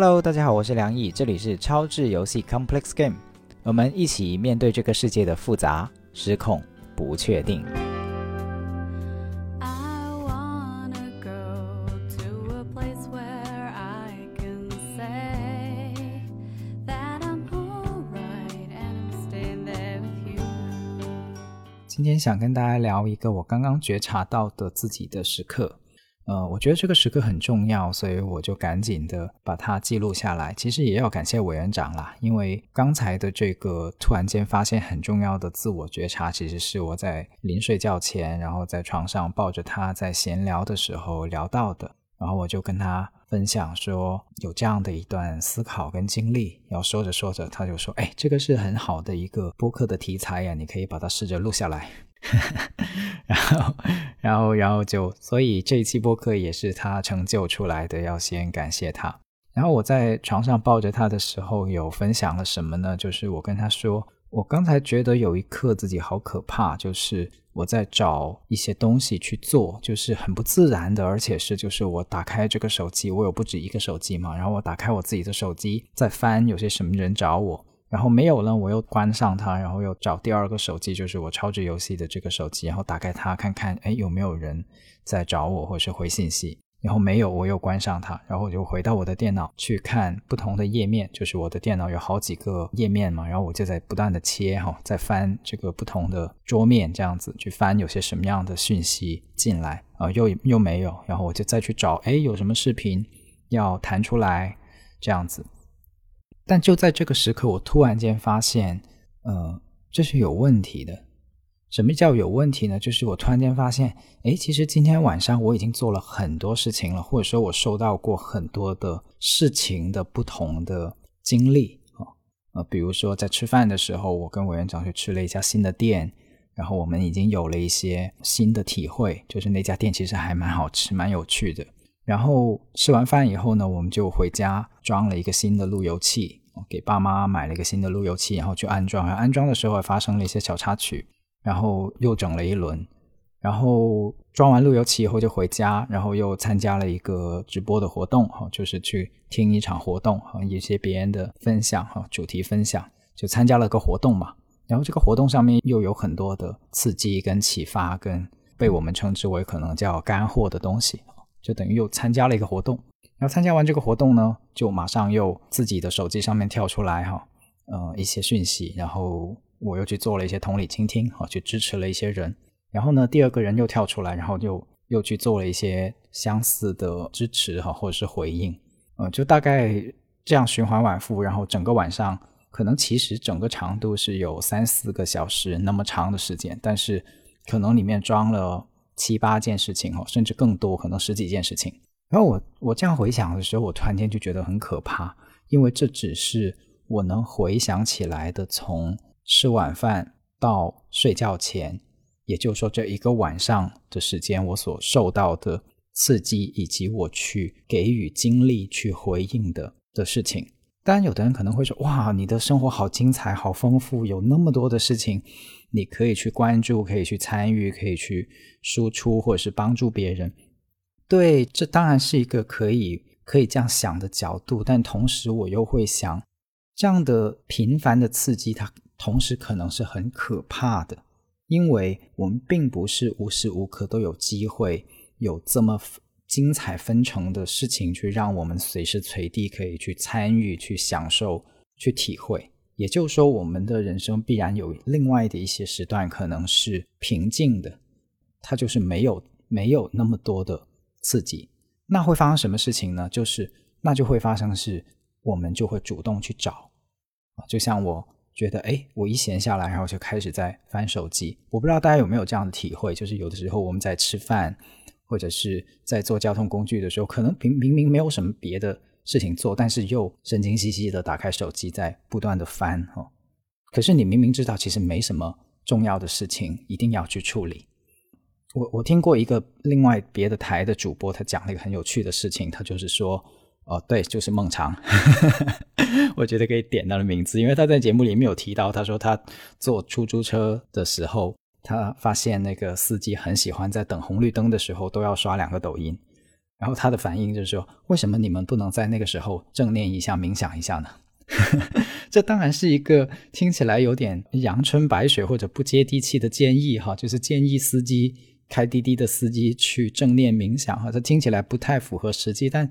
Hello，大家好，我是梁毅，这里是超智游戏 Complex Game，我们一起面对这个世界的复杂、失控、不确定。I wanna go to a place where I can say that I'm alright and I'm staying there with you. 今天想跟大家聊一个我刚刚觉察到的自己的时刻。呃，我觉得这个时刻很重要，所以我就赶紧的把它记录下来。其实也要感谢委员长啦，因为刚才的这个突然间发现很重要的自我觉察，其实是我在临睡觉前，然后在床上抱着他在闲聊的时候聊到的。然后我就跟他分享说有这样的一段思考跟经历，然后说着说着，他就说：“哎，这个是很好的一个播客的题材呀，你可以把它试着录下来。”然后，然后，然后就，所以这一期播客也是他成就出来的，要先感谢他。然后我在床上抱着他的时候，有分享了什么呢？就是我跟他说，我刚才觉得有一刻自己好可怕，就是我在找一些东西去做，就是很不自然的，而且是就是我打开这个手机，我有不止一个手机嘛，然后我打开我自己的手机，在翻有些什么人找我。然后没有了，我又关上它，然后又找第二个手机，就是我超值游戏的这个手机，然后打开它看看，哎，有没有人在找我或者是回信息？然后没有，我又关上它，然后我就回到我的电脑去看不同的页面，就是我的电脑有好几个页面嘛，然后我就在不断的切哈，在翻这个不同的桌面，这样子去翻有些什么样的讯息进来啊，又又没有，然后我就再去找，哎，有什么视频要弹出来这样子。但就在这个时刻，我突然间发现，呃，这是有问题的。什么叫有问题呢？就是我突然间发现，诶，其实今天晚上我已经做了很多事情了，或者说我收到过很多的事情的不同的经历啊，呃，比如说在吃饭的时候，我跟委员长去吃了一家新的店，然后我们已经有了一些新的体会，就是那家店其实还蛮好吃、蛮有趣的。然后吃完饭以后呢，我们就回家装了一个新的路由器，给爸妈买了一个新的路由器，然后去安装。然后安装的时候发生了一些小插曲，然后又整了一轮。然后装完路由器以后就回家，然后又参加了一个直播的活动，哈，就是去听一场活动，哈，一些别人的分享，哈，主题分享，就参加了个活动嘛。然后这个活动上面又有很多的刺激跟启发，跟被我们称之为可能叫干货的东西。就等于又参加了一个活动，然后参加完这个活动呢，就马上又自己的手机上面跳出来哈，呃一些讯息，然后我又去做了一些同理倾听，哈，去支持了一些人，然后呢，第二个人又跳出来，然后又又去做了一些相似的支持哈，或者是回应，呃，就大概这样循环往复，然后整个晚上可能其实整个长度是有三四个小时那么长的时间，但是可能里面装了。七八件事情哦，甚至更多，可能十几件事情。然后我我这样回想的时候，我突然间就觉得很可怕，因为这只是我能回想起来的，从吃晚饭到睡觉前，也就是说这一个晚上的时间，我所受到的刺激，以及我去给予精力去回应的的事情。当然，有的人可能会说：“哇，你的生活好精彩，好丰富，有那么多的事情。”你可以去关注，可以去参与，可以去输出，或者是帮助别人。对，这当然是一个可以可以这样想的角度，但同时我又会想，这样的频繁的刺激，它同时可能是很可怕的，因为我们并不是无时无刻都有机会有这么精彩纷呈的事情，去让我们随时随地可以去参与、去享受、去体会。也就是说，我们的人生必然有另外的一些时段可能是平静的，它就是没有没有那么多的刺激。那会发生什么事情呢？就是那就会发生是，我们就会主动去找啊。就像我觉得，哎，我一闲下来，然后就开始在翻手机。我不知道大家有没有这样的体会，就是有的时候我们在吃饭或者是在做交通工具的时候，可能明明明没有什么别的。事情做，但是又神经兮兮的打开手机，在不断的翻哦。可是你明明知道，其实没什么重要的事情一定要去处理。我我听过一个另外别的台的主播，他讲了一个很有趣的事情，他就是说，哦，对，就是孟尝，我觉得可以点他的名字，因为他在节目里面有提到，他说他坐出租车的时候，他发现那个司机很喜欢在等红绿灯的时候都要刷两个抖音。然后他的反应就是说：“为什么你们不能在那个时候正念一下、冥想一下呢？” 这当然是一个听起来有点阳春白雪或者不接地气的建议哈，就是建议司机开滴滴的司机去正念冥想哈，这听起来不太符合实际，但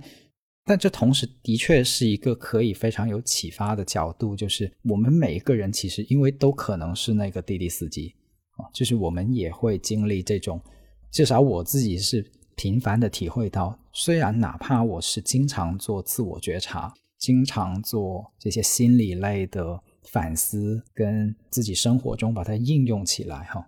但这同时的确是一个可以非常有启发的角度，就是我们每一个人其实因为都可能是那个滴滴司机啊，就是我们也会经历这种，至少我自己是频繁的体会到，虽然哪怕我是经常做自我觉察。经常做这些心理类的反思，跟自己生活中把它应用起来哈，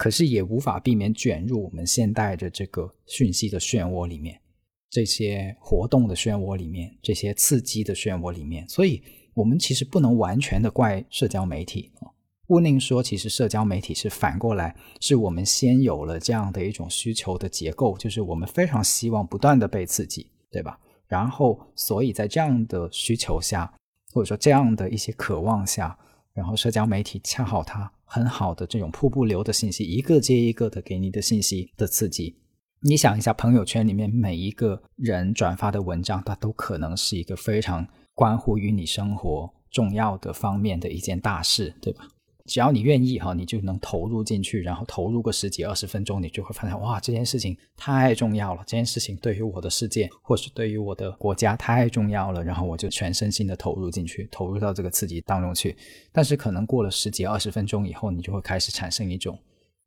可是也无法避免卷入我们现代的这个讯息的漩涡里面，这些活动的漩涡里面，这些刺激的漩涡里面，所以我们其实不能完全的怪社交媒体啊。乌宁说，其实社交媒体是反过来，是我们先有了这样的一种需求的结构，就是我们非常希望不断的被刺激，对吧？然后，所以在这样的需求下，或者说这样的一些渴望下，然后社交媒体恰好它很好的这种瀑布流的信息，一个接一个的给你的信息的刺激。你想一下，朋友圈里面每一个人转发的文章，它都可能是一个非常关乎于你生活重要的方面的一件大事，对吧？只要你愿意哈，你就能投入进去，然后投入个十几二十分钟，你就会发现哇，这件事情太重要了，这件事情对于我的世界或是对于我的国家太重要了，然后我就全身心的投入进去，投入到这个刺激当中去。但是可能过了十几二十分钟以后，你就会开始产生一种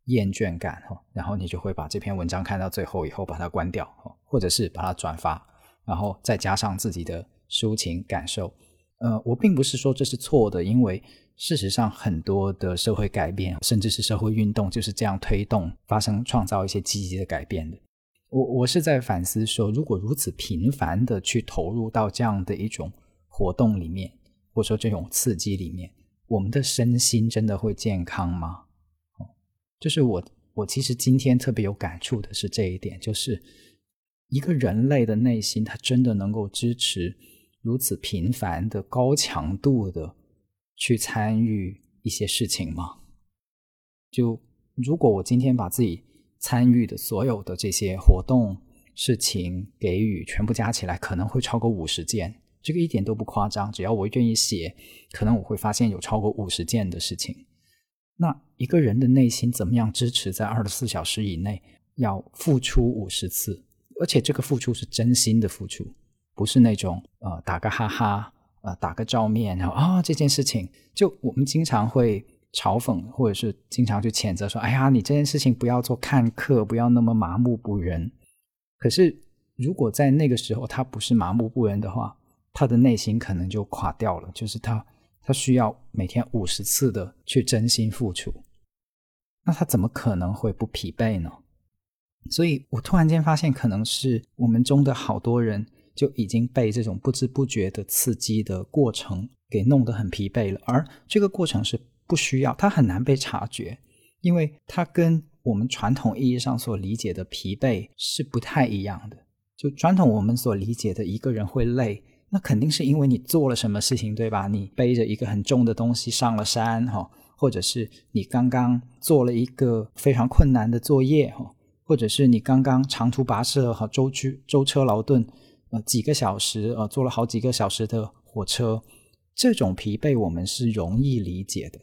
厌倦感哈，然后你就会把这篇文章看到最后以后把它关掉，或者是把它转发，然后再加上自己的抒情感受。呃，我并不是说这是错的，因为。事实上，很多的社会改变，甚至是社会运动，就是这样推动、发生、创造一些积极的改变的。我我是在反思说，如果如此频繁的去投入到这样的一种活动里面，或者说这种刺激里面，我们的身心真的会健康吗？哦，就是我我其实今天特别有感触的是这一点，就是一个人类的内心，它真的能够支持如此频繁的、高强度的。去参与一些事情吗？就如果我今天把自己参与的所有的这些活动、事情、给予全部加起来，可能会超过五十件。这个一点都不夸张。只要我愿意写，可能我会发现有超过五十件的事情。那一个人的内心怎么样支持在二十四小时以内要付出五十次？而且这个付出是真心的付出，不是那种呃打个哈哈。呃，打个照面，然后啊，这件事情就我们经常会嘲讽，或者是经常去谴责说：“哎呀，你这件事情不要做看客，不要那么麻木不仁。”可是，如果在那个时候他不是麻木不仁的话，他的内心可能就垮掉了。就是他，他需要每天五十次的去真心付出，那他怎么可能会不疲惫呢？所以我突然间发现，可能是我们中的好多人。就已经被这种不知不觉的刺激的过程给弄得很疲惫了，而这个过程是不需要，它很难被察觉，因为它跟我们传统意义上所理解的疲惫是不太一样的。就传统我们所理解的一个人会累，那肯定是因为你做了什么事情，对吧？你背着一个很重的东西上了山，哈，或者是你刚刚做了一个非常困难的作业，哈，或者是你刚刚长途跋涉，哈，舟车舟车劳顿。呃，几个小时，呃，坐了好几个小时的火车，这种疲惫我们是容易理解的。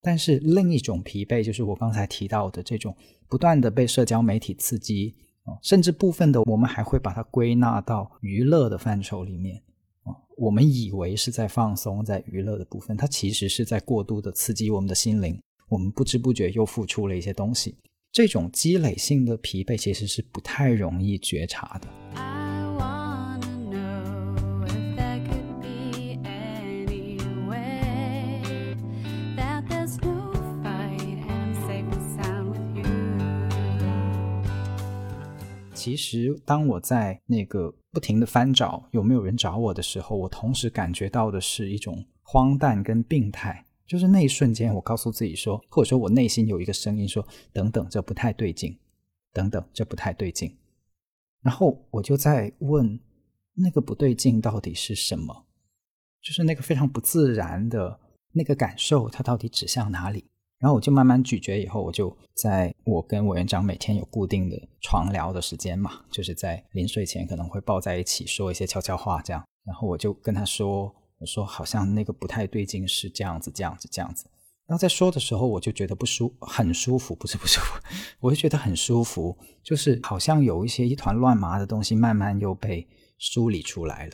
但是另一种疲惫，就是我刚才提到的这种不断的被社交媒体刺激，啊，甚至部分的我们还会把它归纳到娱乐的范畴里面，啊，我们以为是在放松，在娱乐的部分，它其实是在过度的刺激我们的心灵，我们不知不觉又付出了一些东西。这种积累性的疲惫其实是不太容易觉察的。其实，当我在那个不停的翻找有没有人找我的时候，我同时感觉到的是一种荒诞跟病态。就是那一瞬间，我告诉自己说，或者说我内心有一个声音说：“等等，这不太对劲，等等，这不太对劲。”然后我就在问，那个不对劲到底是什么？就是那个非常不自然的那个感受，它到底指向哪里？然后我就慢慢咀嚼，以后我就在我跟委员长每天有固定的床聊的时间嘛，就是在临睡前可能会抱在一起说一些悄悄话这样。然后我就跟他说：“我说好像那个不太对劲，是这样子，这样子，这样子。”然后在说的时候，我就觉得不舒，很舒服，不是不舒服，我就觉得很舒服，就是好像有一些一团乱麻的东西慢慢又被梳理出来了。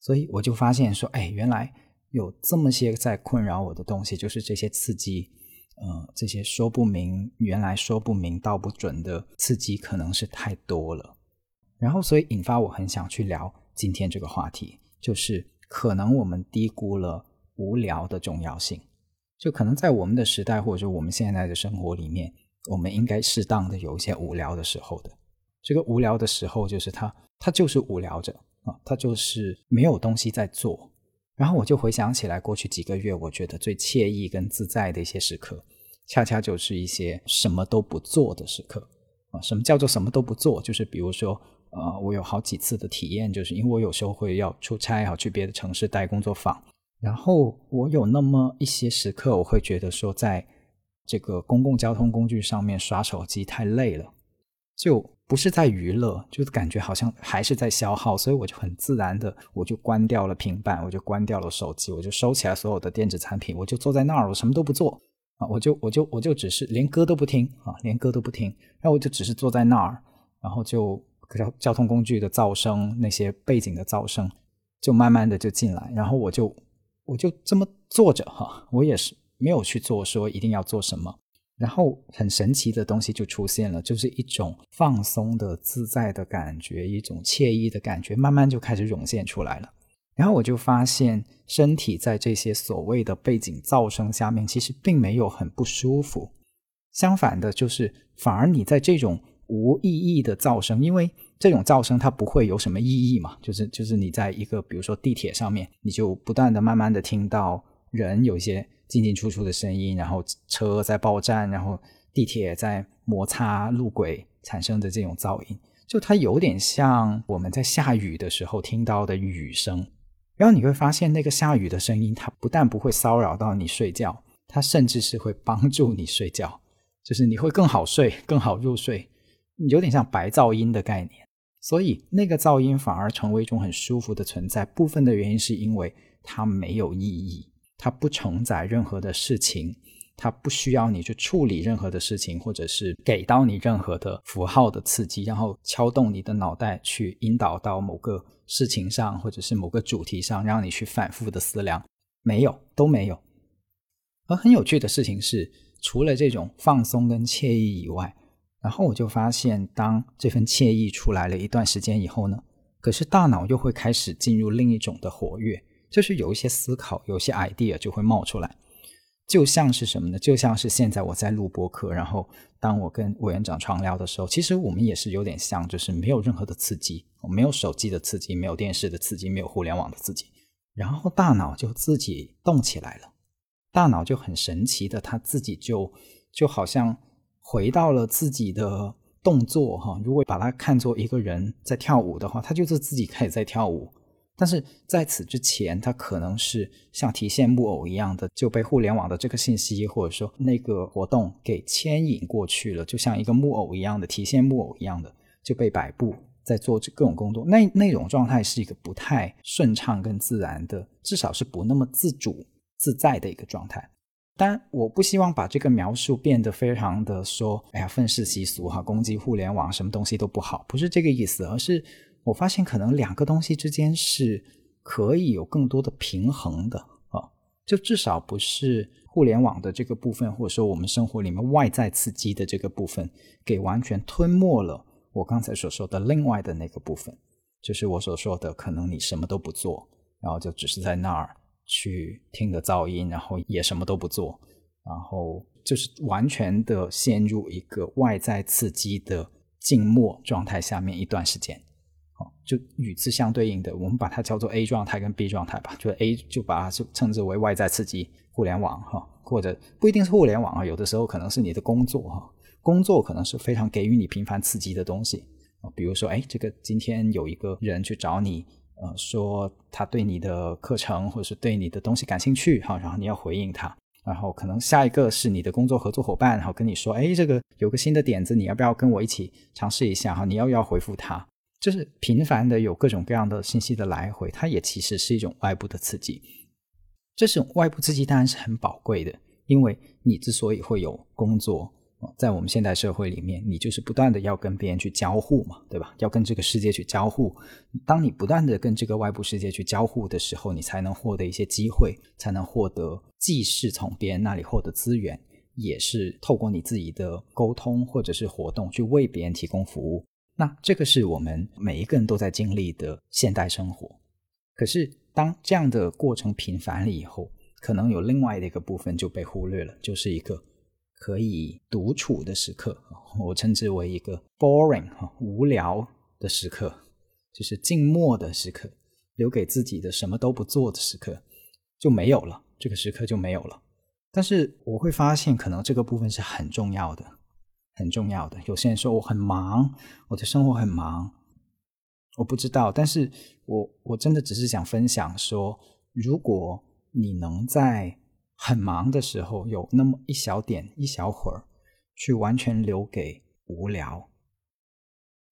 所以我就发现说，哎，原来有这么些在困扰我的东西，就是这些刺激，呃，这些说不明，原来说不明道不准的刺激，可能是太多了。然后，所以引发我很想去聊今天这个话题，就是可能我们低估了无聊的重要性。就可能在我们的时代，或者说我们现在的生活里面，我们应该适当的有一些无聊的时候的。这个无聊的时候，就是他，他就是无聊着啊，他就是没有东西在做。然后我就回想起来，过去几个月，我觉得最惬意跟自在的一些时刻，恰恰就是一些什么都不做的时刻啊。什么叫做什么都不做？就是比如说，呃，我有好几次的体验，就是因为我有时候会要出差啊，去别的城市待工作坊。然后我有那么一些时刻，我会觉得说，在这个公共交通工具上面刷手机太累了，就不是在娱乐，就是感觉好像还是在消耗，所以我就很自然的，我就关掉了平板，我就关掉了手机，我就收起来所有的电子产品，我就坐在那儿，我什么都不做啊，我就我就我就只是连歌都不听啊，连歌都不听，然后我就只是坐在那儿，然后就交交通工具的噪声，那些背景的噪声，就慢慢的就进来，然后我就。我就这么坐着哈，我也是没有去做，说一定要做什么。然后很神奇的东西就出现了，就是一种放松的、自在的感觉，一种惬意的感觉，慢慢就开始涌现出来了。然后我就发现，身体在这些所谓的背景噪声下面，其实并没有很不舒服。相反的，就是反而你在这种无意义的噪声，因为。这种噪声它不会有什么意义嘛？就是就是你在一个比如说地铁上面，你就不断的慢慢的听到人有一些进进出出的声音，然后车在爆站，然后地铁在摩擦路轨产生的这种噪音，就它有点像我们在下雨的时候听到的雨声。然后你会发现那个下雨的声音，它不但不会骚扰到你睡觉，它甚至是会帮助你睡觉，就是你会更好睡，更好入睡，有点像白噪音的概念。所以那个噪音反而成为一种很舒服的存在。部分的原因是因为它没有意义，它不承载任何的事情，它不需要你去处理任何的事情，或者是给到你任何的符号的刺激，然后敲动你的脑袋去引导到某个事情上，或者是某个主题上，让你去反复的思量。没有，都没有。而很有趣的事情是，除了这种放松跟惬意以外。然后我就发现，当这份惬意出来了一段时间以后呢，可是大脑又会开始进入另一种的活跃，就是有一些思考，有些 idea 就会冒出来，就像是什么呢？就像是现在我在录播课，然后当我跟委员长床聊的时候，其实我们也是有点像，就是没有任何的刺激，没有手机的刺激，没有电视的刺激，没有互联网的刺激，然后大脑就自己动起来了，大脑就很神奇的，它自己就就好像。回到了自己的动作哈，如果把它看作一个人在跳舞的话，他就是自己开始在跳舞。但是在此之前，他可能是像提线木偶一样的，就被互联网的这个信息或者说那个活动给牵引过去了，就像一个木偶一样的提线木偶一样的，就被摆布在做各种工作。那那种状态是一个不太顺畅跟自然的，至少是不那么自主自在的一个状态。但我不希望把这个描述变得非常的说，哎呀，愤世嫉俗哈，攻击互联网，什么东西都不好，不是这个意思，而是我发现可能两个东西之间是可以有更多的平衡的啊，就至少不是互联网的这个部分，或者说我们生活里面外在刺激的这个部分，给完全吞没了我刚才所说的另外的那个部分，就是我所说的，可能你什么都不做，然后就只是在那儿。去听的噪音，然后也什么都不做，然后就是完全的陷入一个外在刺激的静默状态下面一段时间。就与之相对应的，我们把它叫做 A 状态跟 B 状态吧。就 A 就把它就称之为外在刺激，互联网哈，或者不一定是互联网啊，有的时候可能是你的工作哈，工作可能是非常给予你频繁刺激的东西，比如说哎，这个今天有一个人去找你。呃，说他对你的课程或者是对你的东西感兴趣，哈，然后你要回应他然后可能下一个是你的工作合作伙伴，然后跟你说，哎，这个有个新的点子，你要不要跟我一起尝试一下？哈，你要不要回复他？就是频繁的有各种各样的信息的来回，它也其实是一种外部的刺激。这种外部刺激当然是很宝贵的，因为你之所以会有工作，在我们现代社会里面，你就是不断的要跟别人去交互嘛，对吧？要跟这个世界去交互。当你不断的跟这个外部世界去交互的时候，你才能获得一些机会，才能获得既是从别人那里获得资源，也是透过你自己的沟通或者是活动去为别人提供服务。那这个是我们每一个人都在经历的现代生活。可是当这样的过程频繁了以后，可能有另外的一个部分就被忽略了，就是一个。可以独处的时刻，我称之为一个 boring 无聊的时刻，就是静默的时刻，留给自己的什么都不做的时刻就没有了，这个时刻就没有了。但是我会发现，可能这个部分是很重要的，很重要的。有些人说我很忙，我的生活很忙，我不知道，但是我我真的只是想分享说，如果你能在。很忙的时候，有那么一小点、一小会儿，去完全留给无聊。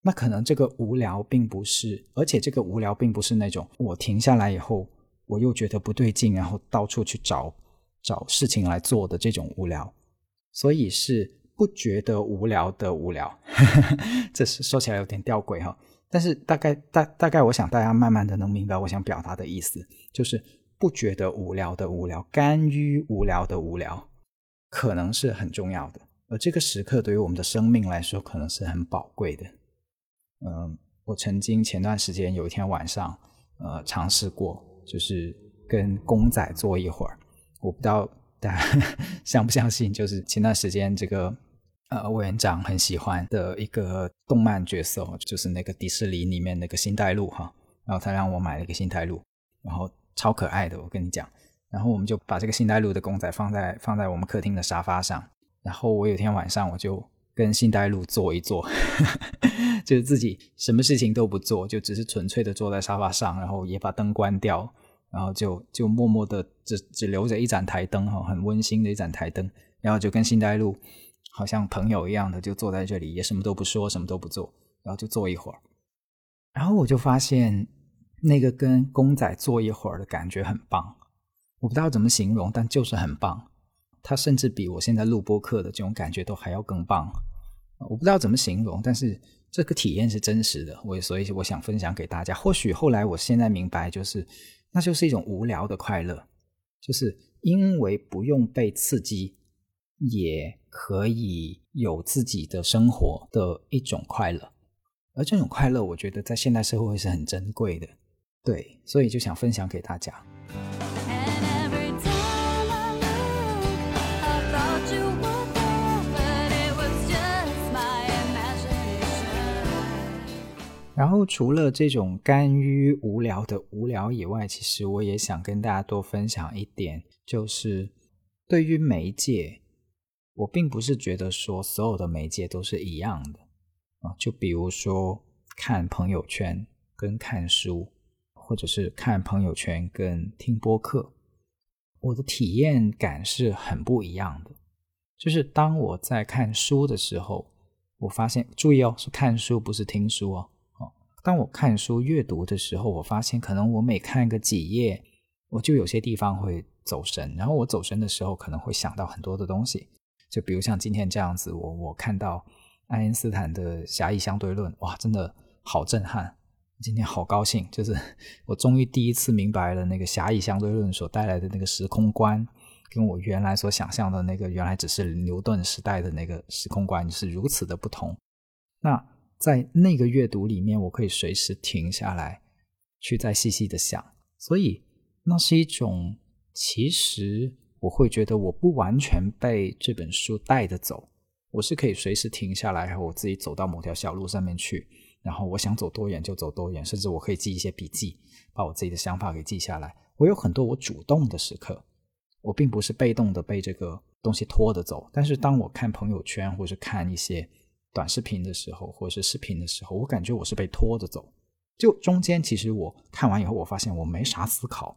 那可能这个无聊并不是，而且这个无聊并不是那种我停下来以后，我又觉得不对劲，然后到处去找找事情来做的这种无聊。所以是不觉得无聊的无聊。这是说起来有点吊诡哈，但是大概大大概，我想大家慢慢的能明白我想表达的意思，就是。不觉得无聊的无聊，甘于无聊的无聊，可能是很重要的。而这个时刻对于我们的生命来说，可能是很宝贵的。嗯，我曾经前段时间有一天晚上，呃，尝试过，就是跟公仔坐一会儿。我不知道大家 相不相信，就是前段时间这个呃，委员长很喜欢的一个动漫角色，就是那个迪士尼里面那个星黛露哈。然后他让我买了一个星黛露，然后。超可爱的，我跟你讲。然后我们就把这个信代路的公仔放在放在我们客厅的沙发上。然后我有天晚上我就跟信代路坐一坐，就是自己什么事情都不做，就只是纯粹的坐在沙发上，然后也把灯关掉，然后就就默默的只只留着一盏台灯哈，很温馨的一盏台灯。然后就跟信代路好像朋友一样的就坐在这里，也什么都不说，什么都不做，然后就坐一会儿。然后我就发现。那个跟公仔坐一会儿的感觉很棒，我不知道怎么形容，但就是很棒。它甚至比我现在录播课的这种感觉都还要更棒。我不知道怎么形容，但是这个体验是真实的。我所以我想分享给大家。或许后来我现在明白，就是那就是一种无聊的快乐，就是因为不用被刺激，也可以有自己的生活的一种快乐。而这种快乐，我觉得在现代社会是很珍贵的。对，所以就想分享给大家。然后除了这种甘于无聊的无聊以外，其实我也想跟大家多分享一点，就是对于媒介，我并不是觉得说所有的媒介都是一样的啊。就比如说看朋友圈跟看书。或者是看朋友圈跟听播客，我的体验感是很不一样的。就是当我在看书的时候，我发现，注意哦，是看书不是听书哦。当我看书阅读的时候，我发现可能我每看个几页，我就有些地方会走神。然后我走神的时候，可能会想到很多的东西。就比如像今天这样子，我我看到爱因斯坦的狭义相对论，哇，真的好震撼。今天好高兴，就是我终于第一次明白了那个狭义相对论所带来的那个时空观，跟我原来所想象的那个原来只是牛顿时代的那个时空观是如此的不同。那在那个阅读里面，我可以随时停下来，去再细细的想，所以那是一种，其实我会觉得我不完全被这本书带着走，我是可以随时停下来，然后我自己走到某条小路上面去。然后我想走多远就走多远，甚至我可以记一些笔记，把我自己的想法给记下来。我有很多我主动的时刻，我并不是被动的被这个东西拖着走。但是当我看朋友圈或者看一些短视频的时候，或者是视频的时候，我感觉我是被拖着走。就中间其实我看完以后，我发现我没啥思考，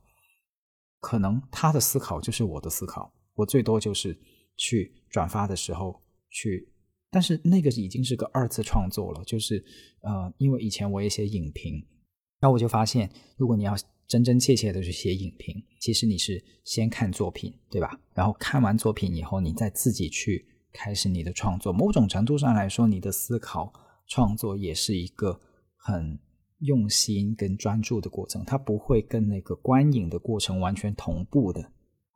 可能他的思考就是我的思考，我最多就是去转发的时候去，但是那个已经是个二次创作了，就是呃，因为以前我也写影评，然后我就发现，如果你要真真切切的去写影评，其实你是先看作品，对吧？然后看完作品以后，你再自己去开始你的创作。某种程度上来说，你的思考创作也是一个很用心跟专注的过程，它不会跟那个观影的过程完全同步的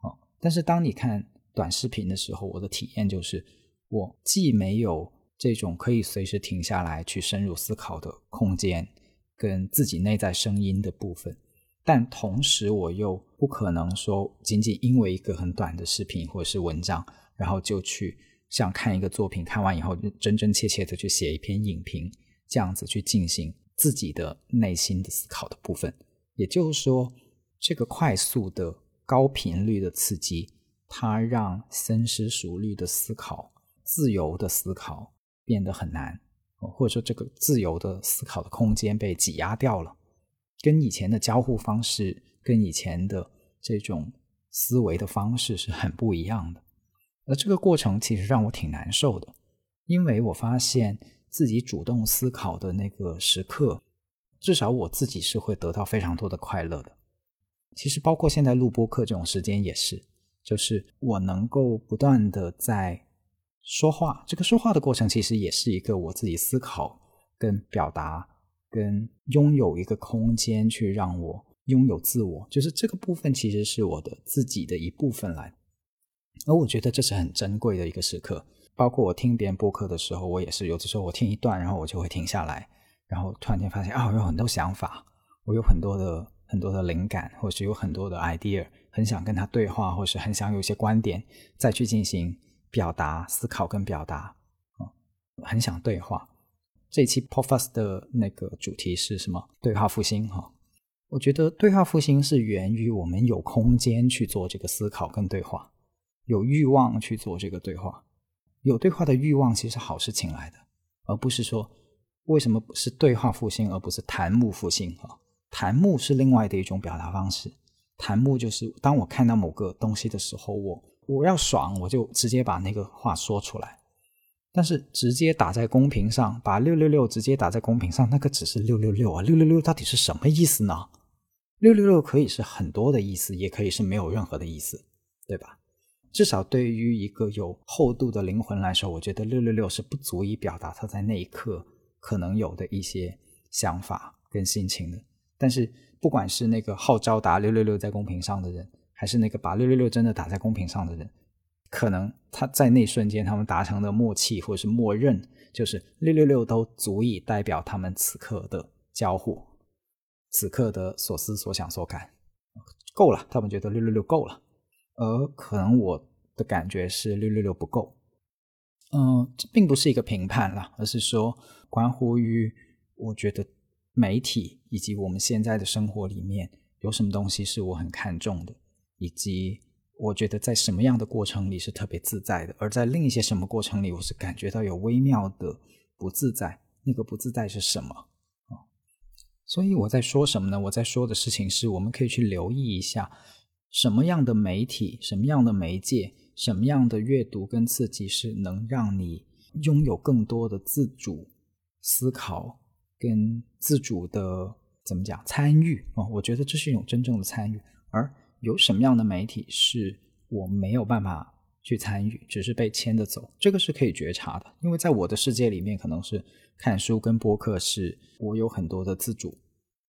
哦。但是当你看短视频的时候，我的体验就是，我既没有这种可以随时停下来去深入思考的空间，跟自己内在声音的部分。但同时，我又不可能说仅仅因为一个很短的视频或者是文章，然后就去像看一个作品，看完以后真真切切的去写一篇影评，这样子去进行自己的内心的思考的部分。也就是说，这个快速的高频率的刺激，它让深思熟虑的思考、自由的思考变得很难，或者说这个自由的思考的空间被挤压掉了。跟以前的交互方式，跟以前的这种思维的方式是很不一样的。而这个过程其实让我挺难受的，因为我发现自己主动思考的那个时刻，至少我自己是会得到非常多的快乐的。其实包括现在录播课这种时间也是，就是我能够不断的在说话，这个说话的过程其实也是一个我自己思考跟表达。跟拥有一个空间去让我拥有自我，就是这个部分其实是我的自己的一部分来，而我觉得这是很珍贵的一个时刻。包括我听别人播客的时候，我也是有的时候我听一段，然后我就会停下来，然后突然间发现啊，我有很多想法，我有很多的很多的灵感，或是有很多的 idea，很想跟他对话，或是很想有一些观点再去进行表达、思考跟表达，啊，很想对话。这一期 Podcast 的那个主题是什么？对话复兴哈。我觉得对话复兴是源于我们有空间去做这个思考跟对话，有欲望去做这个对话，有对话的欲望其实好事情来的，而不是说为什么是对话复兴而不是弹幕复兴啊？弹幕是另外的一种表达方式，弹幕就是当我看到某个东西的时候，我我要爽，我就直接把那个话说出来。但是直接打在公屏上，把六六六直接打在公屏上，那个只是六六六啊，六六六到底是什么意思呢？六六六可以是很多的意思，也可以是没有任何的意思，对吧？至少对于一个有厚度的灵魂来说，我觉得六六六是不足以表达他在那一刻可能有的一些想法跟心情的。但是不管是那个号召打六六六在公屏上的人，还是那个把六六六真的打在公屏上的人。可能他在那瞬间，他们达成的默契或者是默认，就是六六六都足以代表他们此刻的交互，此刻的所思所想所感，够了。他们觉得六六六够了，而可能我的感觉是六六六不够。嗯，这并不是一个评判啦，而是说关乎于我觉得媒体以及我们现在的生活里面有什么东西是我很看重的，以及。我觉得在什么样的过程里是特别自在的，而在另一些什么过程里，我是感觉到有微妙的不自在。那个不自在是什么？所以我在说什么呢？我在说的事情是我们可以去留意一下，什么样的媒体、什么样的媒介、什么样的阅读跟刺激是能让你拥有更多的自主思考跟自主的怎么讲参与啊？我觉得这是一种真正的参与，而。有什么样的媒体是我没有办法去参与，只是被牵着走？这个是可以觉察的，因为在我的世界里面，可能是看书跟播客是我有很多的自主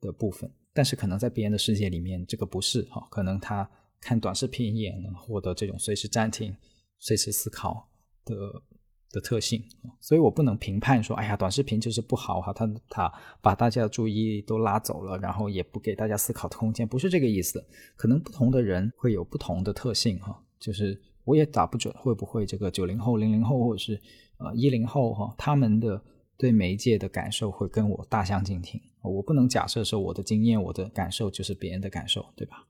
的部分，但是可能在别人的世界里面，这个不是哈，可能他看短视频也能获得这种随时暂停、随时思考的。的特性，所以我不能评判说，哎呀，短视频就是不好哈，他他把大家的注意力都拉走了，然后也不给大家思考的空间，不是这个意思。可能不同的人会有不同的特性哈，就是我也打不准会不会这个九零后、零零后或者是呃一零后哈，他们的对媒介的感受会跟我大相径庭。我不能假设说我的经验、我的感受就是别人的感受，对吧？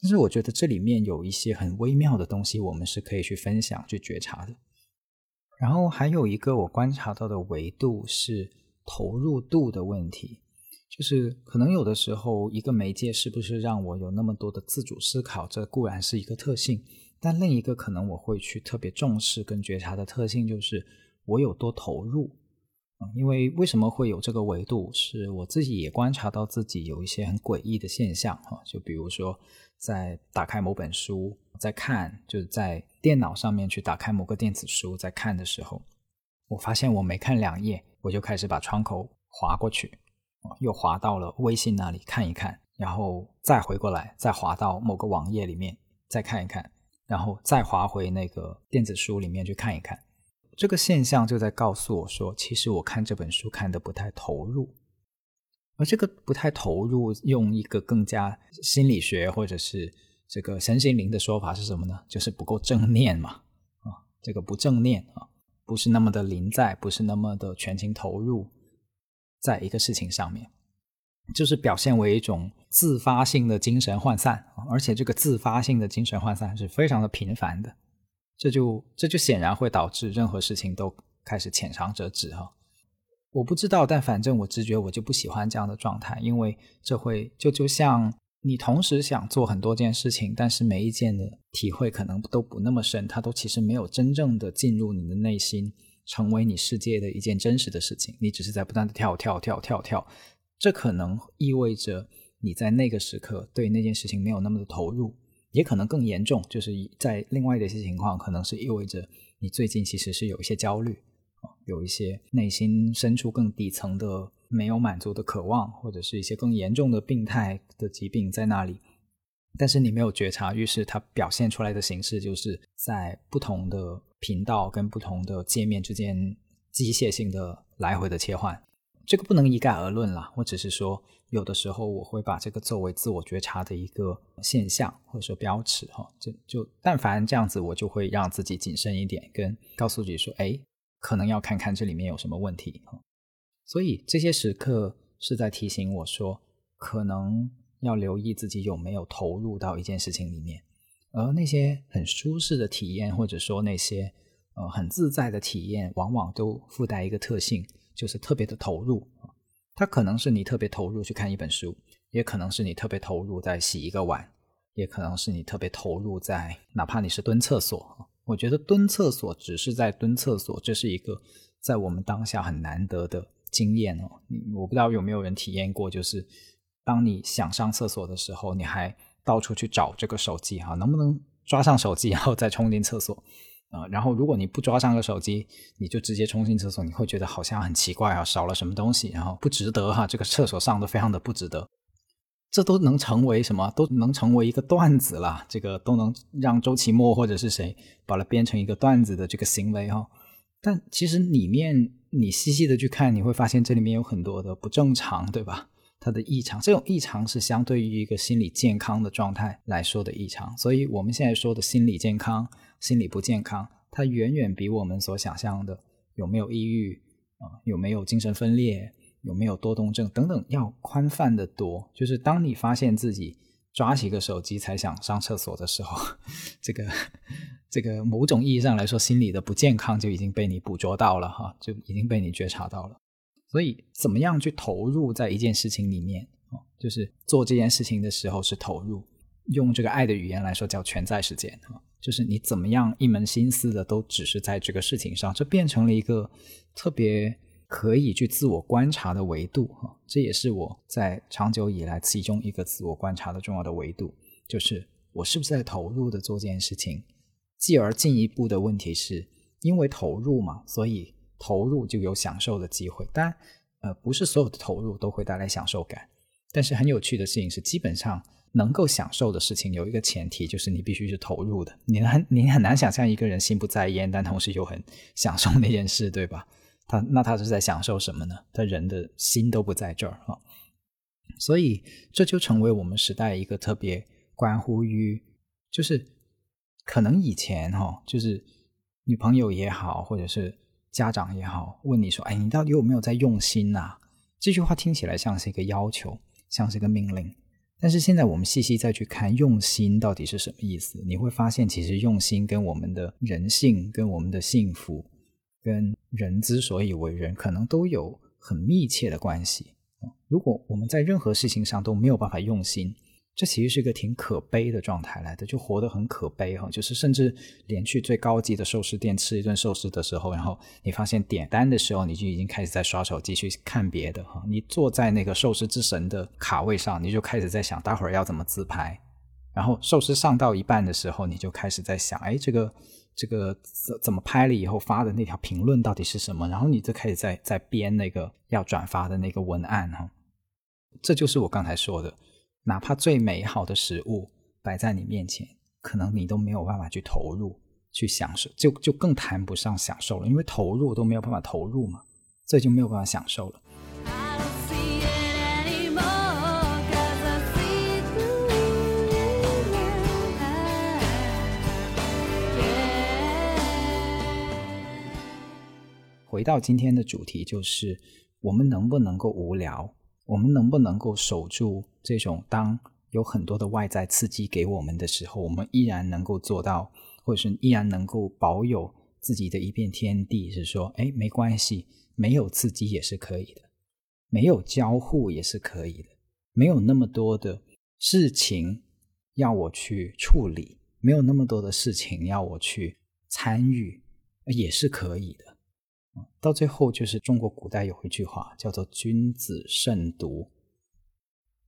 但是我觉得这里面有一些很微妙的东西，我们是可以去分享、去觉察的。然后还有一个我观察到的维度是投入度的问题，就是可能有的时候一个媒介是不是让我有那么多的自主思考，这固然是一个特性，但另一个可能我会去特别重视跟觉察的特性，就是我有多投入。啊，因为为什么会有这个维度？是我自己也观察到自己有一些很诡异的现象哈，就比如说在打开某本书在看，就是在电脑上面去打开某个电子书在看的时候，我发现我没看两页，我就开始把窗口划过去，啊，又滑到了微信那里看一看，然后再回过来，再滑到某个网页里面再看一看，然后再滑回那个电子书里面去看一看。这个现象就在告诉我说，其实我看这本书看的不太投入，而这个不太投入，用一个更加心理学或者是这个身心灵的说法是什么呢？就是不够正念嘛，啊，这个不正念啊，不是那么的临在，不是那么的全情投入在一个事情上面，就是表现为一种自发性的精神涣散，而且这个自发性的精神涣散是非常的频繁的。这就这就显然会导致任何事情都开始浅尝辄止哈，我不知道，但反正我直觉我就不喜欢这样的状态，因为这会就就像你同时想做很多件事情，但是每一件的体会可能都不那么深，它都其实没有真正的进入你的内心，成为你世界的一件真实的事情，你只是在不断的跳跳跳跳跳，这可能意味着你在那个时刻对那件事情没有那么的投入。也可能更严重，就是在另外的一些情况，可能是意味着你最近其实是有一些焦虑，有一些内心深处更底层的没有满足的渴望，或者是一些更严重的病态的疾病在那里，但是你没有觉察，于是它表现出来的形式就是在不同的频道跟不同的界面之间机械性的来回的切换。这个不能一概而论啦，我只是说，有的时候我会把这个作为自我觉察的一个现象或者说标尺哈，就就但凡这样子，我就会让自己谨慎一点，跟告诉自己说，哎，可能要看看这里面有什么问题哈。所以这些时刻是在提醒我说，可能要留意自己有没有投入到一件事情里面，而那些很舒适的体验，或者说那些呃很自在的体验，往往都附带一个特性。就是特别的投入，它可能是你特别投入去看一本书，也可能是你特别投入在洗一个碗，也可能是你特别投入在哪怕你是蹲厕所。我觉得蹲厕所只是在蹲厕所，这是一个在我们当下很难得的经验哦。我不知道有没有人体验过，就是当你想上厕所的时候，你还到处去找这个手机哈，能不能抓上手机然后再冲进厕所？啊，然后如果你不抓上个手机，你就直接冲进厕所，你会觉得好像很奇怪啊，少了什么东西，然后不值得哈，这个厕所上的非常的不值得，这都能成为什么？都能成为一个段子了，这个都能让周奇墨或者是谁把它编成一个段子的这个行为哈。但其实里面你细细的去看，你会发现这里面有很多的不正常，对吧？它的异常，这种异常是相对于一个心理健康的状态来说的异常，所以我们现在说的心理健康。心理不健康，它远远比我们所想象的有没有抑郁啊，有没有精神分裂，有没有多动症等等要宽泛的多。就是当你发现自己抓起个手机才想上厕所的时候，这个这个某种意义上来说，心理的不健康就已经被你捕捉到了哈，就已经被你觉察到了。所以，怎么样去投入在一件事情里面啊？就是做这件事情的时候是投入，用这个爱的语言来说叫全在时间啊。就是你怎么样一门心思的都只是在这个事情上，这变成了一个特别可以去自我观察的维度哈。这也是我在长久以来其中一个自我观察的重要的维度，就是我是不是在投入的做这件事情。继而进一步的问题是，因为投入嘛，所以投入就有享受的机会。当然，呃，不是所有的投入都会带来享受感，但是很有趣的事情是，基本上。能够享受的事情有一个前提，就是你必须是投入的。你很你很难想象一个人心不在焉，但同时又很享受那件事，对吧？他那他是在享受什么呢？他人的心都不在这儿啊。所以这就成为我们时代一个特别关乎于，就是可能以前哈，就是女朋友也好，或者是家长也好，问你说：“哎，你到底有没有在用心呐？”这句话听起来像是一个要求，像是一个命令。但是现在我们细细再去看用心到底是什么意思，你会发现其实用心跟我们的人性、跟我们的幸福、跟人之所以为人，可能都有很密切的关系。如果我们在任何事情上都没有办法用心，这其实是一个挺可悲的状态来的，就活得很可悲哈。就是甚至连去最高级的寿司店吃一顿寿司的时候，然后你发现点单的时候，你就已经开始在刷手机去看别的哈。你坐在那个寿司之神的卡位上，你就开始在想，待会儿要怎么自拍。然后寿司上到一半的时候，你就开始在想，哎，这个这个怎怎么拍了以后发的那条评论到底是什么？然后你就开始在在编那个要转发的那个文案哈。这就是我刚才说的。哪怕最美好的食物摆在你面前，可能你都没有办法去投入、去享受，就就更谈不上享受了，因为投入都没有办法投入嘛，所以就没有办法享受了。回到今天的主题，就是我们能不能够无聊？我们能不能够守住这种当有很多的外在刺激给我们的时候，我们依然能够做到，或者是依然能够保有自己的一片天地？是说，哎，没关系，没有刺激也是可以的，没有交互也是可以的，没有那么多的事情要我去处理，没有那么多的事情要我去参与，也是可以的。到最后，就是中国古代有一句话叫做“君子慎独”，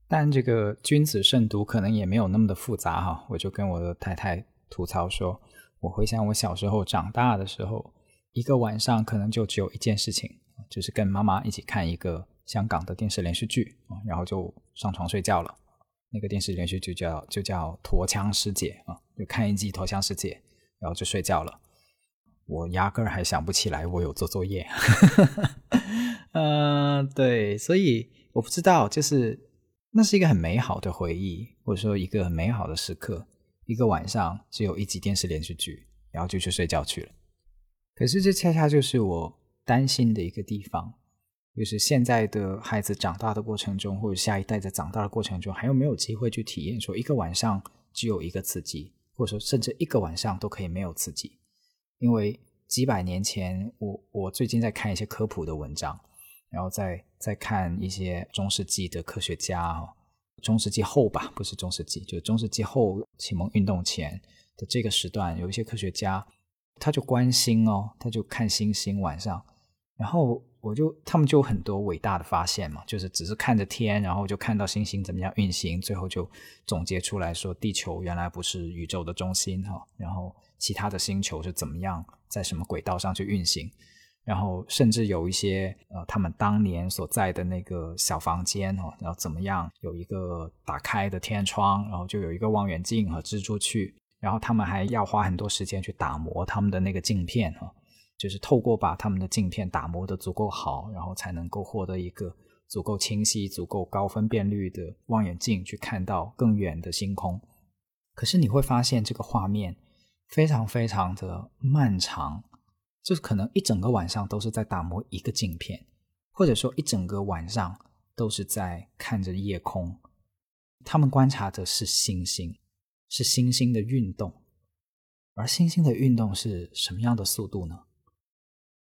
但这个“君子慎独”可能也没有那么的复杂哈。我就跟我的太太吐槽说，我回想我小时候长大的时候，一个晚上可能就只有一件事情，就是跟妈妈一起看一个香港的电视连续剧啊，然后就上床睡觉了。那个电视连续剧叫就叫《驼枪师姐》啊，就看一集《驼枪师姐》，然后就睡觉了。我压根还想不起来我有做作业，嗯、对，所以我不知道，就是那是一个很美好的回忆，或者说一个很美好的时刻。一个晚上只有一集电视连续剧，然后就去睡觉去了。可是这恰恰就是我担心的一个地方，就是现在的孩子长大的过程中，或者下一代在长大的过程中，还有没有机会去体验说一个晚上只有一个刺激，或者说甚至一个晚上都可以没有刺激？因为几百年前，我我最近在看一些科普的文章，然后在再看一些中世纪的科学家哦，中世纪后吧，不是中世纪，就是中世纪后启蒙运动前的这个时段，有一些科学家他就关心哦，他就看星星晚上，然后我就他们就有很多伟大的发现嘛，就是只是看着天，然后就看到星星怎么样运行，最后就总结出来说地球原来不是宇宙的中心哈，然后其他的星球是怎么样在什么轨道上去运行，然后甚至有一些呃他们当年所在的那个小房间哦，然后怎么样有一个打开的天窗，然后就有一个望远镜和蜘蛛去，然后他们还要花很多时间去打磨他们的那个镜片哈。就是透过把他们的镜片打磨得足够好，然后才能够获得一个足够清晰、足够高分辨率的望远镜，去看到更远的星空。可是你会发现，这个画面非常非常的漫长，就是可能一整个晚上都是在打磨一个镜片，或者说一整个晚上都是在看着夜空。他们观察的是星星，是星星的运动，而星星的运动是什么样的速度呢？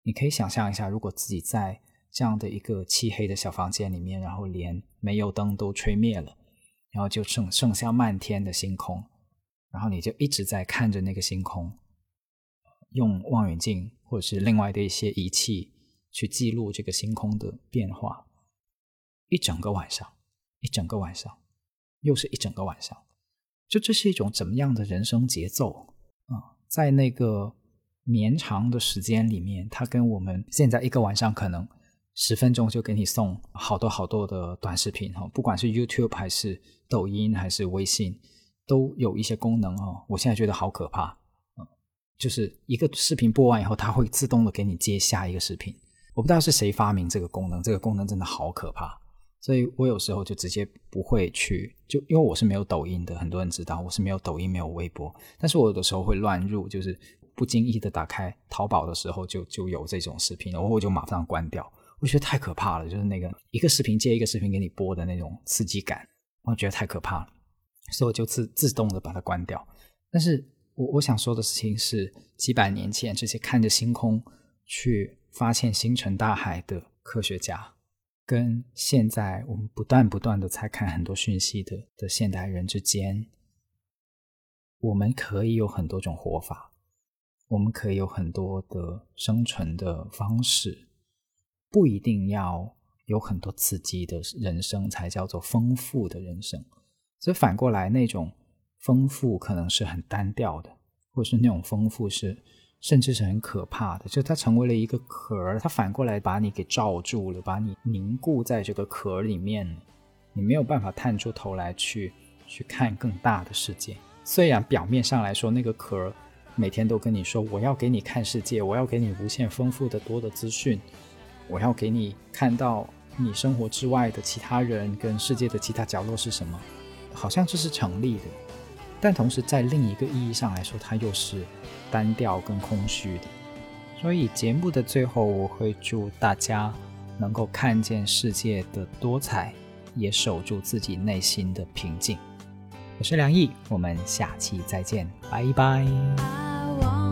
你可以想象一下，如果自己在这样的一个漆黑的小房间里面，然后连煤油灯都吹灭了，然后就剩剩下漫天的星空，然后你就一直在看着那个星空，用望远镜或者是另外的一些仪器去记录这个星空的变化，一整个晚上，一整个晚上，又是一整个晚上，就这是一种怎么样的人生节奏啊、在那个。绵长的时间里面，它跟我们现在一个晚上可能十分钟就给你送好多好多的短视频哈，不管是 YouTube 还是抖音还是微信，都有一些功能哦。我现在觉得好可怕，就是一个视频播完以后，它会自动的给你接下一个视频。我不知道是谁发明这个功能，这个功能真的好可怕，所以我有时候就直接不会去，就因为我是没有抖音的，很多人知道我是没有抖音没有微博，但是我有的时候会乱入，就是。不经意的打开淘宝的时候就，就有这种视频，然后我就马上关掉。我觉得太可怕了，就是那个一个视频接一个视频给你播的那种刺激感，我觉得太可怕了，所以我就自自动的把它关掉。但是我我想说的事情是，几百年前这些看着星空去发现星辰大海的科学家，跟现在我们不断不断的在看很多讯息的的现代人之间，我们可以有很多种活法，我们可以有很多的生存的方式，不一定要有很多刺激的人生才叫做丰富的人生。所以反过来，那种丰富可能是很单调的，或是那种丰富是。甚至是很可怕的，就它成为了一个壳，它反过来把你给罩住了，把你凝固在这个壳里面，你没有办法探出头来去去看更大的世界。虽然表面上来说，那个壳每天都跟你说我要给你看世界，我要给你无限丰富的多的资讯，我要给你看到你生活之外的其他人跟世界的其他角落是什么，好像这是成立的。但同时，在另一个意义上来说，它又是单调跟空虚的。所以，节目的最后，我会祝大家能够看见世界的多彩，也守住自己内心的平静。我是梁毅，我们下期再见，拜拜。